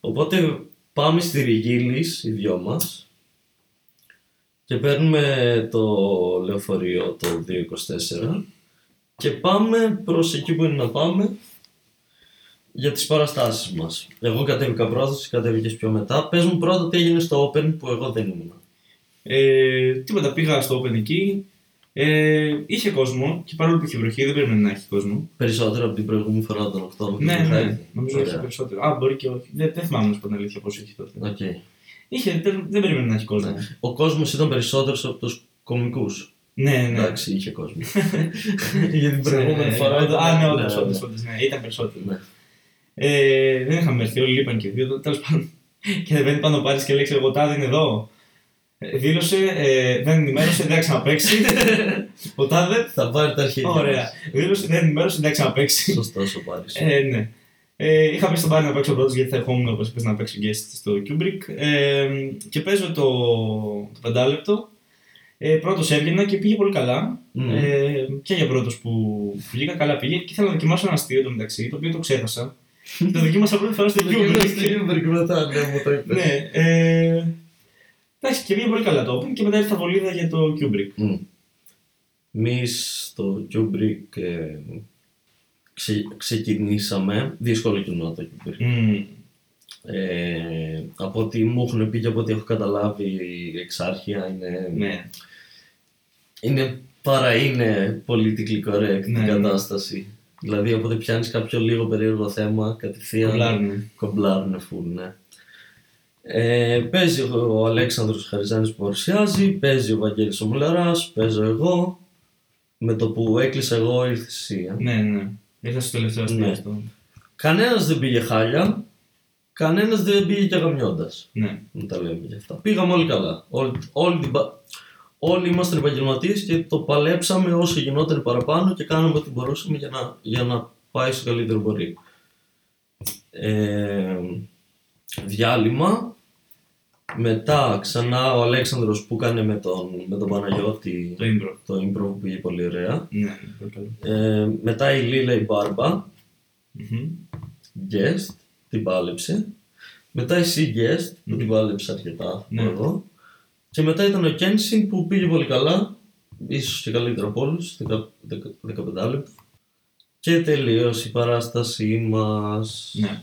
Οπότε πάμε στη Ριγίλης, οι δυο μας, και παίρνουμε το λεωφορείο το 224 και πάμε προς εκεί που είναι να πάμε για τις παραστάσεις μας. Εγώ κατέβηκα πρώτα, εσύ κατέβηκες πιο μετά. Πες μου πρώτα τι έγινε στο Open που εγώ δεν ήμουν. Ε, τίποτα, πήγα στο Open εκεί. Ε, είχε κόσμο και παρόλο που είχε βροχή, δεν πρέπει να έχει κόσμο. Περισσότερο από την προηγούμενη φορά τον Οκτώβριο. Ναι, που είχα ναι, έρθει. νομίζω είχε Ωραία. περισσότερο. Α, μπορεί και όχι. Δεν, δεν θυμάμαι να σου πω την αλήθεια πώς είχε τότε. Οκ. Είχε, δεν, δεν περίμενε να έχει κόσμο. Ναι. Ο κόσμος ήταν περισσότερος από τους κομικούς. Ναι, ναι. Εντάξει, είχε κόσμο. Για την προηγούμενη Ναι, φορά. ναι, ήταν- Α, ναι, ναι, όντως, ναι. όντως, όντως, ναι, ήταν περισσότερο. Ναι. Ε, δεν είχαμε έρθει, όλοι λείπαν και δύο. Τέλος πάντων. Και δεν πάνω πάρεις και λέει: ξέρω, Εγώ τάδε είναι εδώ. Ε, Δήλωσε, ε, δεν ενημέρωσε, δεν θα ξαναπέξει. Ο τάδε. Θα πάρει τα αρχίδια. Ωραία. Δήλωσε, δεν ενημέρωσε, δεν θα ξαναπέξει. Σωστό ο Πάρης. Ε, ναι. Ε, είχα πει στον Πάρη να παίξω πρώτος γιατί θα ερχόμουν όπως είπες να παίξω guest στο Kubrick. Ε, και παίζω το, το πεντάλεπτο. Ε, πρώτος έβγαινα και πήγε πολύ καλά. Μμμ. Ε, και για πρώτος που βγήκα, καλά πήγε. Και ήθελα να δοκιμάσω ένα αστείο το μεταξύ, το οποίο το ξέχασα. το δοκίμασα πρώτη φορά στο Το δοκίμασα στο Kubrick. Kubrick μετά, ναι, μου το είπες. ναι. Ε, εντάξει, και πήγε πολύ καλά το Open και μετά ήρθα βολίδα για το Kubrick. Μμ. Εμείς στο Kubrick ε, ξε, ξεκινήσαμε, δύσκολο κοινό το Kubrick. Μμμ. Ε, από ό,τι μου έχουν πει και από ό,τι έχω καταλάβει η εξάρχεια είναι, Ναι. είναι παρά είναι politically correct Ναι, η ναι. κατάσταση. Δηλαδή όποτε πιάνεις κάποιο λίγο περίεργο θέμα κατευθείαν Κομπλάρουνε. κομπλάρουνε φουλ, ναι. Ε, παίζει ο Αλέξανδρος Χαριζάνης που παρουσιάζει, παίζει ο Βαγγέλης ο Μουλαράς, παίζω εγώ. Με το που έκλεισα εγώ ήρθε εσύ. ε. Ναι, ναι. Ήρθα στο τελευταίο αστείο Ναι. αυτό. Κανένας δεν πήγε χάλια, κανένας δεν πήγε και γαμιώντας. Ναι. Να τα λέμε γι' αυτά. Πήγαμε όλοι καλά. Όλη, όλη την, πα- όλοι ήμασταν επαγγελματίες και το παλέψαμε όσο γινόταν παραπάνω και κάναμε ό,τι μπορούσαμε για να, για να πάει στο καλύτερο μπορεί. Ε, διάλειμμα. Μετά ξανά ο Αλέξανδρος που έκανε με τον, με τον Παναγιώτη Το improv. το improv που πήγε πολύ ωραία. Ναι, ναι, πολύ καλό. Ε, μετά η Λίλα η Μπάρμπα, Μμμ. guest, την πάλεψε. Μετά η Sea Guest που την πάλεψε αρκετά Ναι. εγώ. Και μετά ήταν ο Κένσιν που πήγε πολύ καλά, ίσως και καλύτερα από όλους, 15 λεπτά. Και τελείωσε η παράστασή μας. Ναι.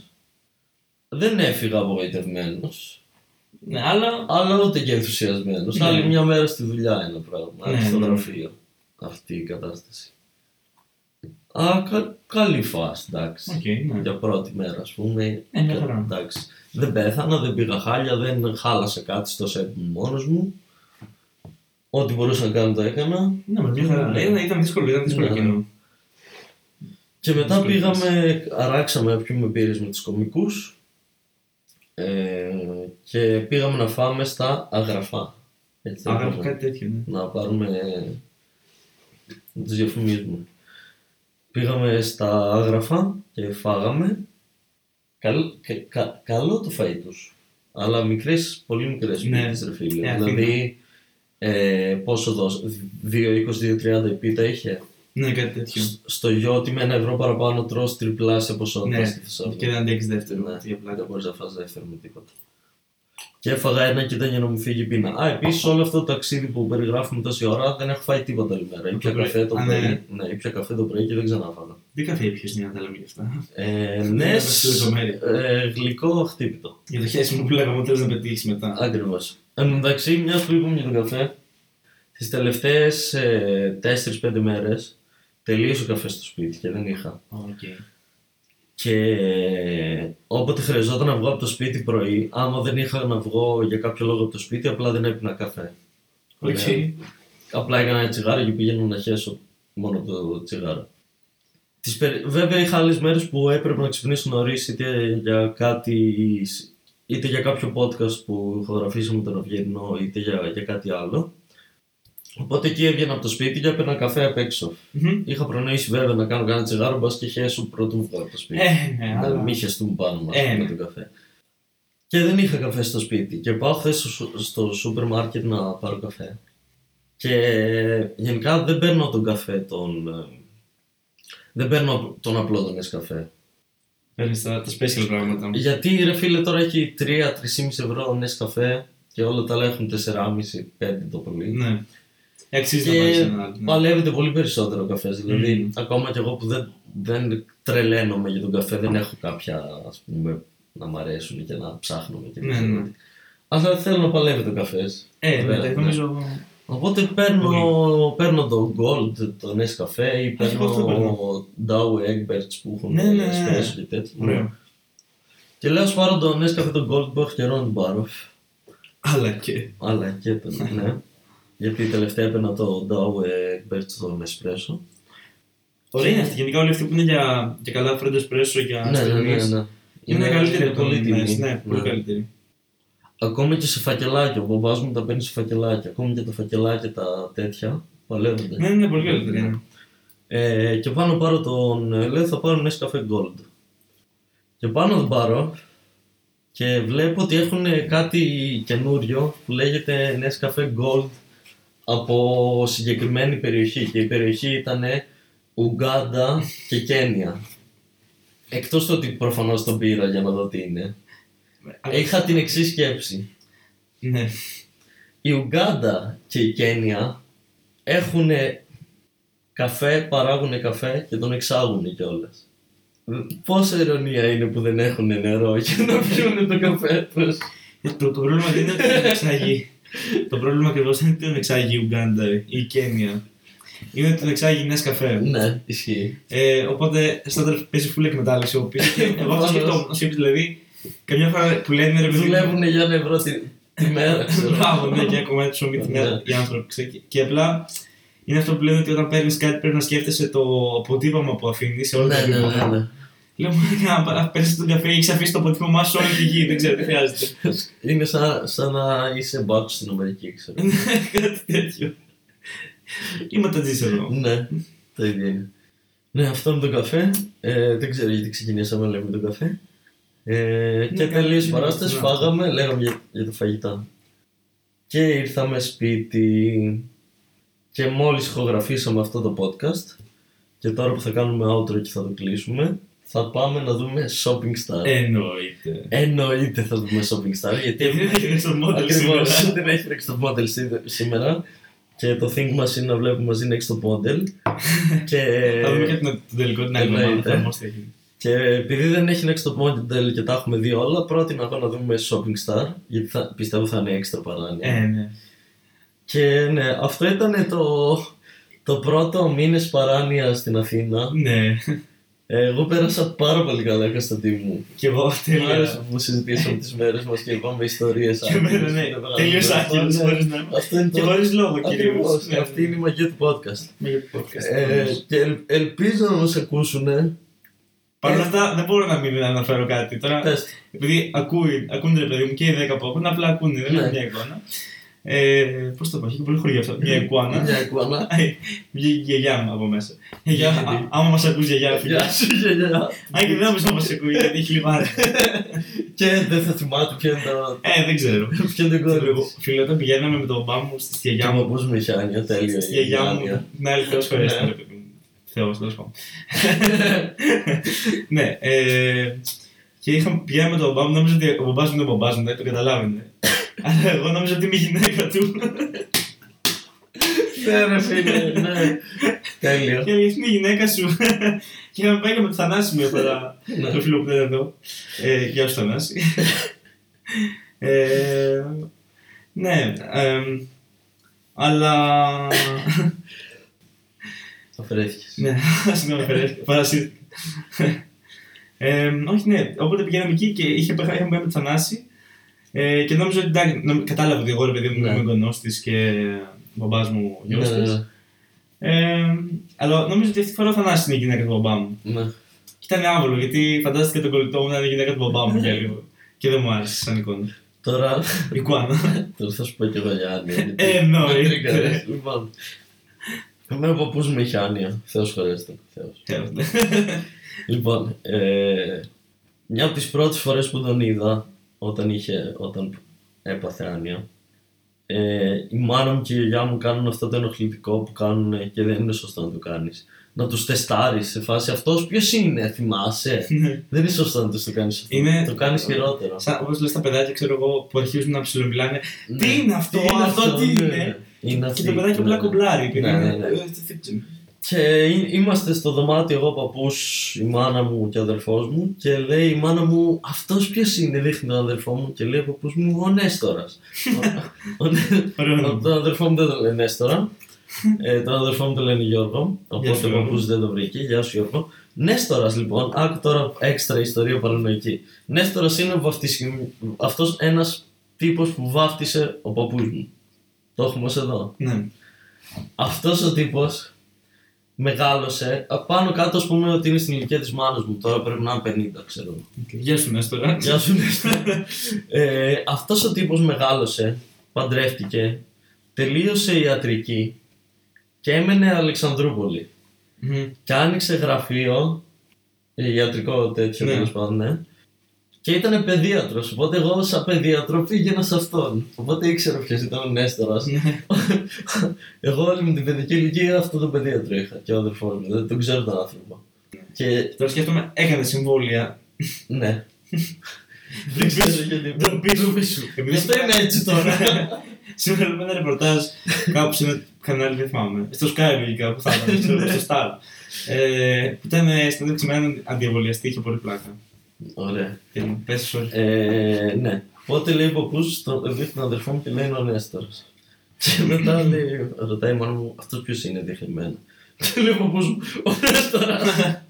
Δεν έφυγα απογοητευμένος. Ναι, αλλά Αλλά ούτε και ενθουσιασμένος. Ναι. Άλλη μια μέρα στη δουλειά ένα πράγμα. Ναι, στο ναι, ναι. γραφείο. Αυτή η κατάσταση. Α, κα- καλή φάση, εντάξει. Οκ, ναι. Για πρώτη μέρα, ας πούμε. Ε, μια Κα- χαρά. εντάξει. Δεν πέθανα, δεν πήγα χάλια, δεν χάλασε κάτι στο σετ μου μόνος μου. Ό,τι μπορούσα να κάνω το έκανα. Ναι, με μια χαρά. Ναι. Ήταν, ήταν δύσκολο, ήταν δύσκολο Ναι. εκείνο. Και μετά Δύσκολη πήγαμε, αράξαμε να πιούμε μπύρες με τους κομικούς ε, και πήγαμε να φάμε στα αγραφά. Έτσι τα Άγραφε είπαμε. κάτι τέτοιο, ναι. Να πάρουμε, να τους διαφημίζουμε. Πήγαμε στα άγραφα και φάγαμε. Καλ, κα- κα- καλό το φαΐ τους. Αλλά μικρές, πολύ μικρές Ναι. πίτες ρε φίλε. Ε, Αθήνα. δηλαδή, ε, πόσο δώσ, 2,20-2,30 η πίτα είχε; Ναι, κάτι τέτοιο. Σ- στο γιότι με ένα ευρώ παραπάνω τρως τριπλάσια ποσότητα Ναι, στη Θεσσαλονίκη. και δεν αντέξει δεύτερο. Ναι, για πλάκα. δεν μπορείς να φας δεύτερο με τίποτα. Και έφαγα ένα και ήταν για να μου φύγει η πείνα. Α, επίσης όλο αυτό το ταξίδι που περιγράφουμε τόση ώρα δεν έχω φάει τίποτα άλλη μέρα. Ήπια Το πρωί. καφέ το Α, πρωί. ναι. Ναι, ήπια καφέ το πρωί και δεν ξανάφαγα. Τι καφέ ήπιες για να τα λέμε γι' αυτά; Ε, Δεν ναι, έπαιξε στη λεπτομέρεια. ε, γλυκό χτύπητο. Για το χέρι μου που λέγαμε ότι θέλεις να πετύχεις μετά. Ακριβώς. Εν τω μεταξύ, μια που είπαμε για τον καφέ, τι τελευταίες 4-5 μέρες τελείωσε ο καφές στο σπίτι και δεν είχα. Οκ. Και όποτε χρειαζόταν να βγω από το σπίτι πρωί, άμα δεν είχα να βγω για κάποιο λόγο από το σπίτι, απλά δεν έπινα καφέ. Οκ. Ωραία. Απλά έκανα ένα τσιγάρο και πήγαινα να χέσω μόνο το τσιγάρο. Τις περι- Βέβαια είχα άλλες μέρες που έπρεπε να ξυπνήσω νωρίς είτε για κάτι είτε για κάποιο podcast που ηχογραφήσαμε τον Αυγερινό είτε για, για κάτι άλλο. Οπότε εκεί έβγαινα από το σπίτι και έπαιρνα καφέ απ' έξω. Μμμ. Είχα προνοήσει βέβαια να κάνω κανένα τσιγάρο, μπας και χέσω πρωτού βγω από το σπίτι. Ε, ναι, Να αλλά... μην χεστούν πάνω μας Ε, με ναι. τον καφέ. Και δεν είχα καφέ στο σπίτι. Και πάω χθες στο, σου- στο σούπερ μάρκετ να πάρω καφέ. Και γενικά δεν παίρνω τον καφέ τον... ε, Δεν παίρνω τον απλό τον καφέ. Παίρνεις τα, τα special πράγματα. Γιατί ρε φίλε τώρα έχει 3-3,5 ευρώ καφέ και όλα τα άλλα έχουν 4,5-5 το πολύ. Ναι. Αξίζει να Και πάρεις ένα άλλο. ναι. παλεύεται πολύ περισσότερο ο καφές. Δηλαδή, Μμμ. ακόμα κι εγώ που δεν, δεν τρελαίνομαι για τον καφέ, δεν έχω κάποια ας πούμε να μ' αρέσουν και να ψάχνουμε και Ναι, δεν ξέρω ναι. τι. Αλλά θέλω να παλεύει ο καφές. Ε, ναι, Ναι, νομίζω... Οπότε παίρνω, παίρνω το Gold, το Nescafe ή Α, και εγώ αυτό παίρνω Dow Egberts που έχουν Ναι, ναι, ναι. espresso και τέτοια. Ωραίο. Και λέω ας πάρω το Nescafe το Gold που έχω καιρό να την πάρω. Αλλά και... Αλλά και το, ναι. Γιατί τελευταία έπαιρνα το Dow Egberts το Espresso. Ωραία είναι αυτή. Γενικά όλοι αυτοί που είναι για, για καλά φρέντο εσπρέσο, για Ναι, ναι, ναι, στιγμής, ναι. Είναι καλύτερη από πολύ το τιμή. Nest, Ναι, πολύ καλύτερη. Ακόμα και σε φακελάκια. Ο μπαμπάς μου τα παίρνει σε φακελάκια. Ακόμα και τα φακελάκια τα τέτοια παλεύονται. Ναι, είναι πολύ καλύτερη. ναι. Ε, και πάνω πάρω τον. ε, Λέω θα πάρω Nescafe Gold. Και πάνω τον πάρω και βλέπω ότι έχουν κάτι καινούριο που λέγεται Nescafe Gold από συγκεκριμένη περιοχή. Και η περιοχή ήταν Ουγγάντα και Κένια. Εκτός το ότι προφανώς τον πήρα για να δω τι είναι. Είχα την εξή σκέψη. Ναι. Η Ουγγάντα και η Κένια έχουν καφέ, παράγουν καφέ και τον εξάγουν κιόλας. Πόσα ειρωνία είναι που δεν έχουν νερό για να πιούν το καφέ τους; Ε, Το, το πρόβλημα δεν είναι ότι τον εξάγει. το πρόβλημα ακριβώς δεν είναι ότι τον εξάγει η Ουγγάντα ή η Κένια. Είναι ότι τον εξάγει η Νέσκαφέ. ναι, ισχύει. Ε, οπότε στο τέλο παίζει full εκμετάλλευση ο οποίο. Εγώ αυτό σκεφτόμουν. σκέφτομαι, Δηλαδή, καμιά φορά που λένε ρε παιδί μου, Δουλεύουν για ένα ευρώ τη, τη μέρα, ξέρω. Μπράβο, ναι, και ένα κομμάτι ψωμί τη μέρα Ναι. οι άνθρωποι. ξέρεις. Και- Και απλά είναι αυτό που λένε ότι όταν παίρνεις κάτι πρέπει να σκέφτεσαι το αποτύπωμα που αφήνεις σε όλα τα ναι, ναι, ναι, επίπεδα. Ναι. Λέω μου να πέσει τον καφέ, έχεις αφήσει το αποτύπωμά σου όλη τη γη, δεν ξέρω τι χρειάζεται. Είναι σαν, σαν να είσαι μπάκου στην Αμερική, ξέρω. Κάτι τέτοιο. Είμαι το εδώ. ναι, το ίδιο είναι. Ναι, αυτό είναι το καφέ. Ε, δεν ξέρω γιατί ξεκινήσαμε λέμε τον καφέ. Ε, και Ναι, τελείως είναι παράσταση, αυτό. φάγαμε, λέγαμε για, για το φαγητά. Και ήρθαμε σπίτι και μόλις ηχογραφήσαμε αυτό το podcast και τώρα που θα κάνουμε outro και θα το κλείσουμε θα πάμε να δούμε Shopping Star. Εννοείται. Εννοείται θα δούμε Shopping Star γιατί Γιατί δεν έχει ρίξει το model Ακριβώς, σήμερα. δεν έχει ρίξει το model σή- σήμερα και το think μας είναι να βλέπουμε μαζί next το model και, Θα δούμε και τον τον τελικό την άλλη εβδομάδα. εννοείται. θα μας έχει. και επειδή δεν έχει next το model και τα έχουμε δει όλα πρότεινα εγώ να δούμε Shopping Star γιατί θα, πιστεύω θα είναι έξτρα παράνοια Ε, ναι. και ναι αυτό ήταν το, το πρώτο μήνες παράνοια στην Αθήνα Ναι. Εγώ πέρασα πάρα πολύ καλά Κωνσταντί μου Και εγώ Μ' άρεσε τέλεια. που συζητήσαμε τις μέρες μας και είπαμε ιστορίες Και εμένα, ναι. Τελείως άκυρος, χωρίς να- Αυτό είναι Και το... χωρίς λόγο Ακριβώς, κυρίως. Ναι. αυτή είναι η μαγεία του podcast. Με για το podcast. Ε, και ελ- ελπίζω να μας ακούσουν. Παρ' όλα αυτά δεν μπορώ να μην αναφέρω κάτι. Τώρα, Πες. επειδή ακούει, ακούνε ρε παιδί μου και οι 10 που ακούνε, απλά ακούνε, δεν Ναι. είναι μια εικόνα. Ε, Πώς το πω, έχει πολύ χωρί αυτό. Μια εικόνα. Μια εικόνα. Βγήκε η γιαγιά μου από μέσα. Γιαγιά, Γιατί; α- άμα μας ακούσει γιαγιά, φίλε. Γεια σου γιαγιά. Αν και δεν νομίζω να μας ακούει, γιατί έχει λιμάνι. Και δεν θα θυμάται ποιο είναι το... Ε, δεν ξέρω. Ποιο είναι το κόρη της. Φίλε, όταν πηγαίναμε με τον μπαμπά μου στη Και γιαγιά μου μου. ακούς μηχάνια, τέλειο. Στη γιαγιά μου. Ναι, άλλη θεός χωρέστη, Ναι. ρε παιδί μου. Θεός, τέλος πάντων. Ναι, ε, και είχα, πηγαίναμε με τον μπαμπά μου, νόμιζα ότι ο μπαμπάς μου είναι ο μπαμπάς μου, δεν το καταλάβαινε. Αλλά εγώ νόμιζα ότι είμαι η γυναίκα του. Ναι ρε φίλε, ναι. Τέλειο. Και έλεγε, είναι η γυναίκα σου. Και είχαμε πάει και με το Θανάση μια φορά. Ναι. Το φίλο που δεν είναι εδώ. Ε, Γεια σου Θανάση. Ε, Ναι, εμ, αλλά... Αφαιρέθηκες. Ναι, συγγνώμη, περέ- παρασύρθηκα. Ε, όχι, ναι, οπότε πηγαίναμε εκεί και είχε, είχαμε πάει με το Θανάση ε, και νόμιζα ότι εντάξει, νομ- κατάλαβα ότι εγώ ρε παιδί μου Ναι. είμαι γονός της και ο μπαμπάς μου Ναι, γιος ναι, της. ναι. Ε, αλλά νόμιζα ότι αυτή τη φορά ο Θανάσης είναι η γυναίκα του μπαμπά μου. Ναι. Και ήταν άβολο γιατί φαντάστηκα τον κολλητό μου να είναι η γυναίκα του μπαμπά μου για λίγο. Και δεν μου άρεσε σαν εικόνα. Τώρα, Εικόνα. τώρα θα σου πω και εγώ για άνοια. γιατί Ε, εννοείται. με τρίκαρες. Λοιπόν, εμένα ο παππούς μου είχε άνοια. Θεός χωρέστε. Θεός. Λοιπόν, ε, μια από τις πρώτες φορές που τον είδα όταν, είχε, όταν έπαθε άνοια ε, η μάνα μου και η γιαγιά μου κάνουν αυτό το ενοχλητικό που κάνουν και δεν είναι σωστό να το κάνεις. Να τους τεστάρεις σε φάση αυτός ποιος είναι, θυμάσαι; δεν είναι σωστό να τους το κάνεις αυτό. Είναι- Το κάνεις χειρότερο. Σαν όπως λες τα παιδάκια, ξέρω εγώ, που αρχίζουν να ψιλομιλάνε. Ναι. Τι είναι αυτό, αυτό τι ναι, είναι; ναι. Είναι Και αυτή, το παιδάκι ναι, απλά ναι. κομπλάρει. και Ναι, είναι, ναι, ναι. Ε, δεν ξέρω. Και εί- είμαστε στο δωμάτιο εγώ, ο παππούς, η μάνα μου και ο αδερφός μου και λέει η μάνα μου αυτός ποιος είναι, δείχνει τον αδερφό μου και λέει ο παππούς μου ο Νέστορας. Ο- ο- Ωραίο ο- όνομα. Τον αδερφό μου δεν το λένε Νέστορα. Ε, τον αδερφό μου το λένε Γιώργο. Γεια Οπότε σου, ο Γιώργο. παππούς δεν το βρήκε. Γεια σου Γιώργο. Νέστορας λοιπόν, άκου τώρα έξτρα ιστορία παρανοϊκή. Νέστορας είναι βαφτισι... αυτός ένας τύπος που βάφτισε ο παππούς μου. Το έχουμε ως εδώ. Ναι. Αυτός ο τύπος μεγάλωσε, α, πάνω κάτω ας πούμε ότι είναι στην ηλικία της μάνας μου, τώρα πρέπει να είναι 50 ξέρω. Γεια σου Νέστορα. Γεια σου Νέστορα. ε, Αυτός ο τύπος μεγάλωσε, παντρεύτηκε, τελείωσε ιατρική και έμενε Αλεξανδρούπολη. Μμμ. Και άνοιξε γραφείο, ε, ιατρικό τέτοιο Ναι. τέλος πάντων, ναι. Και ήταν παιδίατρος. Οπότε εγώ, σαν παιδίατρο, πήγαινα σε αυτόν. Οπότε ήξερα ποιος ήταν ο Νέστορας. Ναι. εγώ όλη μου την παιδική ηλικία αυτό το παιδίατρο είχα. Και ο αδερφός μου. Δεν τον ξέρω τον άνθρωπο. Και Τώρα σκέφτομαι, έκανε συμβόλαια. ναι. Δεν ξέρω γιατί. Ντροπή σου. Ντροπή σου. Επειδή Αυτό είναι έτσι τώρα. Σήμερα λέμε ένα ρεπορτάζ κάπου σε ένα κανάλι, δεν θυμάμαι. Στο Sky λογικά που θα ήταν, ξέρω, στο Star. Ε, που ήταν ε, συνέντευξη με έναν αντιεμβολιαστή, είχε πολύ πλάκα. Ωραία. Και μου πες sorry. Ε, ναι. Οπότε λέει ο παππούς στον δείχνει τον αδερφό μου και λέει είναι ο Νέστορας. Και μετά λέει, ρωτάει η μάνα μου, αυτός ποιος είναι, δείχνει εμένα. Και λέει ο παππούς μου, ο Νέστορας.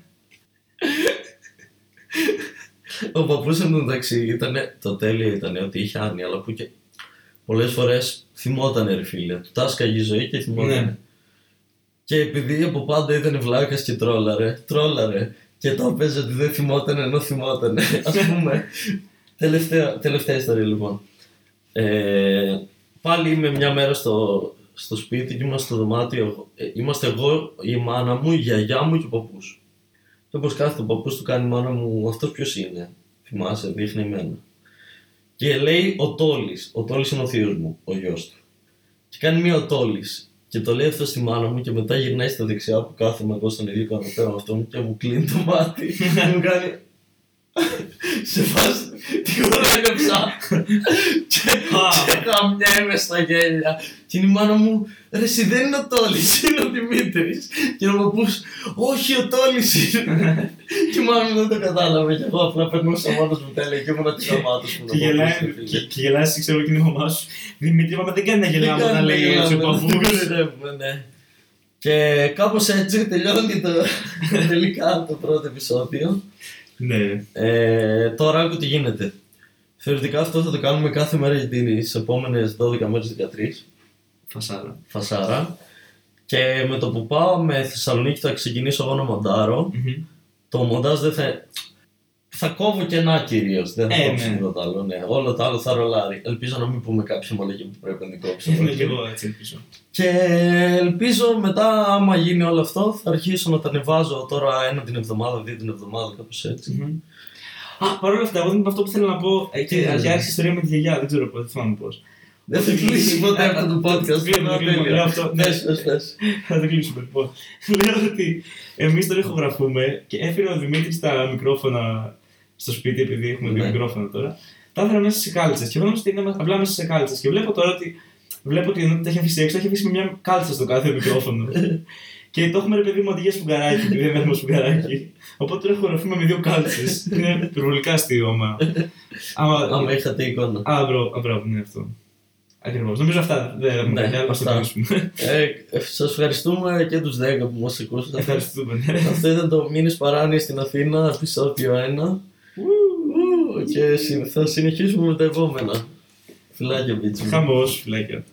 ο παππούς εν τω μεταξύ ήταν, το τέλειο ήταν ότι είχε άνοια, αλλά που και πολλές φορές θυμότανε ρε φίλε. Του τάσκαγε η ζωή και θυμότανε. Ναι. Και επειδή από πάντα ήταν βλάκας και τρόλαρε, τρόλαρε. Και το έπαιζε ότι δεν θυμόταν ενώ θυμόταν. Α πούμε. τελευταία, τελευταία ιστορία λοιπόν. Ε, πάλι είμαι μια μέρα στο, στο σπίτι και είμαστε στο δωμάτιο. Ε, είμαστε εγώ, η μάνα μου, η γιαγιά μου και ο παππούς. Και όπω κάθεται ο παππούς του κάνει η μάνα μου, αυτός ποιος είναι; Θυμάσαι, δείχνει εμένα. Και λέει ο Τόλης. Ο Τόλης είναι ο θείος μου, ο γιος του. Και κάνει μία ο Τόλης. Και το λέει αυτό στη μάνα μου και μετά γυρνάει στα δεξιά που κάθομαι εγώ στον ίδιο καναπέ με αυτόν και μου κλείνει το μάτι. μου κάνει. Σε φάση τι χορεύεψα και, και χαμιέμαι στα γέλια και είναι η μάνα μου ρε εσύ δεν είναι ο Τόλης, είναι ο Δημήτρης και ο παππούς όχι ο Τόλης είναι και η μάνα μου δεν το κατάλαβε και εγώ απλά περνούσα μόνος μου τέλεια και ήμουν της ομάδας μου Και γελάει, και, και γελάει, ξέρω και είναι η μαμά σου. Δημήτρη, μα δεν κάνει να γελάμε όταν λέει έτσι ο παππούς. ναι. Και κάπως έτσι τελειώνει το, τελικά το πρώτο επεισόδιο. Ναι. Ε, τώρα άκου τι γίνεται. Θεωρητικά αυτό θα το κάνουμε κάθε μέρα για τι επόμενες 12 μέρε 13. Φασάρα. Φασάρα. Και με το που πάω με Θεσσαλονίκη θα ξεκινήσω εγώ να μοντάρω. Μμμ. Το μοντάζ δεν θα. Θα κόβω κενά κυρίως. Δεν θα Ε, κόψω ναι. τίποτα άλλο. Ναι. Όλο το άλλο θα ρολάρει. Ελπίζω να μην πούμε κάποια μαλακή που πρέπει να την κόψω. Είναι και εγώ έτσι ελπίζω. Και ελπίζω μετά, άμα γίνει όλο αυτό, θα αρχίσω να τα ανεβάζω τώρα ένα την εβδομάδα, δύο την εβδομάδα, κάπως έτσι. Μμμ. Α, παρόλα αυτά, εγώ δεν είπα αυτό που θέλω να πω. Ε, Τι Και θες, και ρε. άρχισε η ιστορία με τη γιαγιά, δεν ξέρω πώ, δεν θυμάμαι πώ. Δεν θα κλείσει ποτέ Ε, αυτό το podcast. κλείνουμε, είναι κλείνουμε, τέλειο. λέω αυτό. Πες, πες, πες. Θα το κλείσουμε λοιπόν. Λέω ότι εμεί τώρα ηχογραφούμε και έφερε ο Δημήτρη τα μικρόφωνα στο σπίτι, επειδή έχουμε δύο Ναι. μικρόφωνα τώρα. Τα έφερα μέσα σε κάλτσε. Και εγώ νόμιζα ότι είναι απλά μέσα σε κάλτσε. Και βλέπω τώρα ότι. Βλέπω ότι ενώ τα έχει αφήσει έξω, τα έχει αφήσει με μια κάλτσα στο κάθε μικρόφωνο. Και το έχουμε ρε παιδί μου αντί για σπουγγαράκι, επειδή δεν έχουμε σπουγγαράκι. Οπότε τώρα ηχογραφούμε με δύο κάλτσες. είναι υπερβολικά αστείο, άμα. άμα... Άμα είχατε εικόνα. Α, μπρο, α, μπράβο, ναι, αυτό. Ακριβώς. Νομίζω αυτά. Δεν έχουμε Ναι, κάτι άλλο, ας το αυτά. κλείσουμε. Ε, σας ευχαριστούμε και τους 10 που μας ακούσατε. Ευχαριστούμε. ναι. Αυτό ήταν το μήνες παράνοια στην Αθήνα, επεισόδιο 1. Ου, Και συ- θα συνεχίσουμε με τα επόμενα. Φιλάκια, μπίτσι. μου. Χαμός, φυλάκια.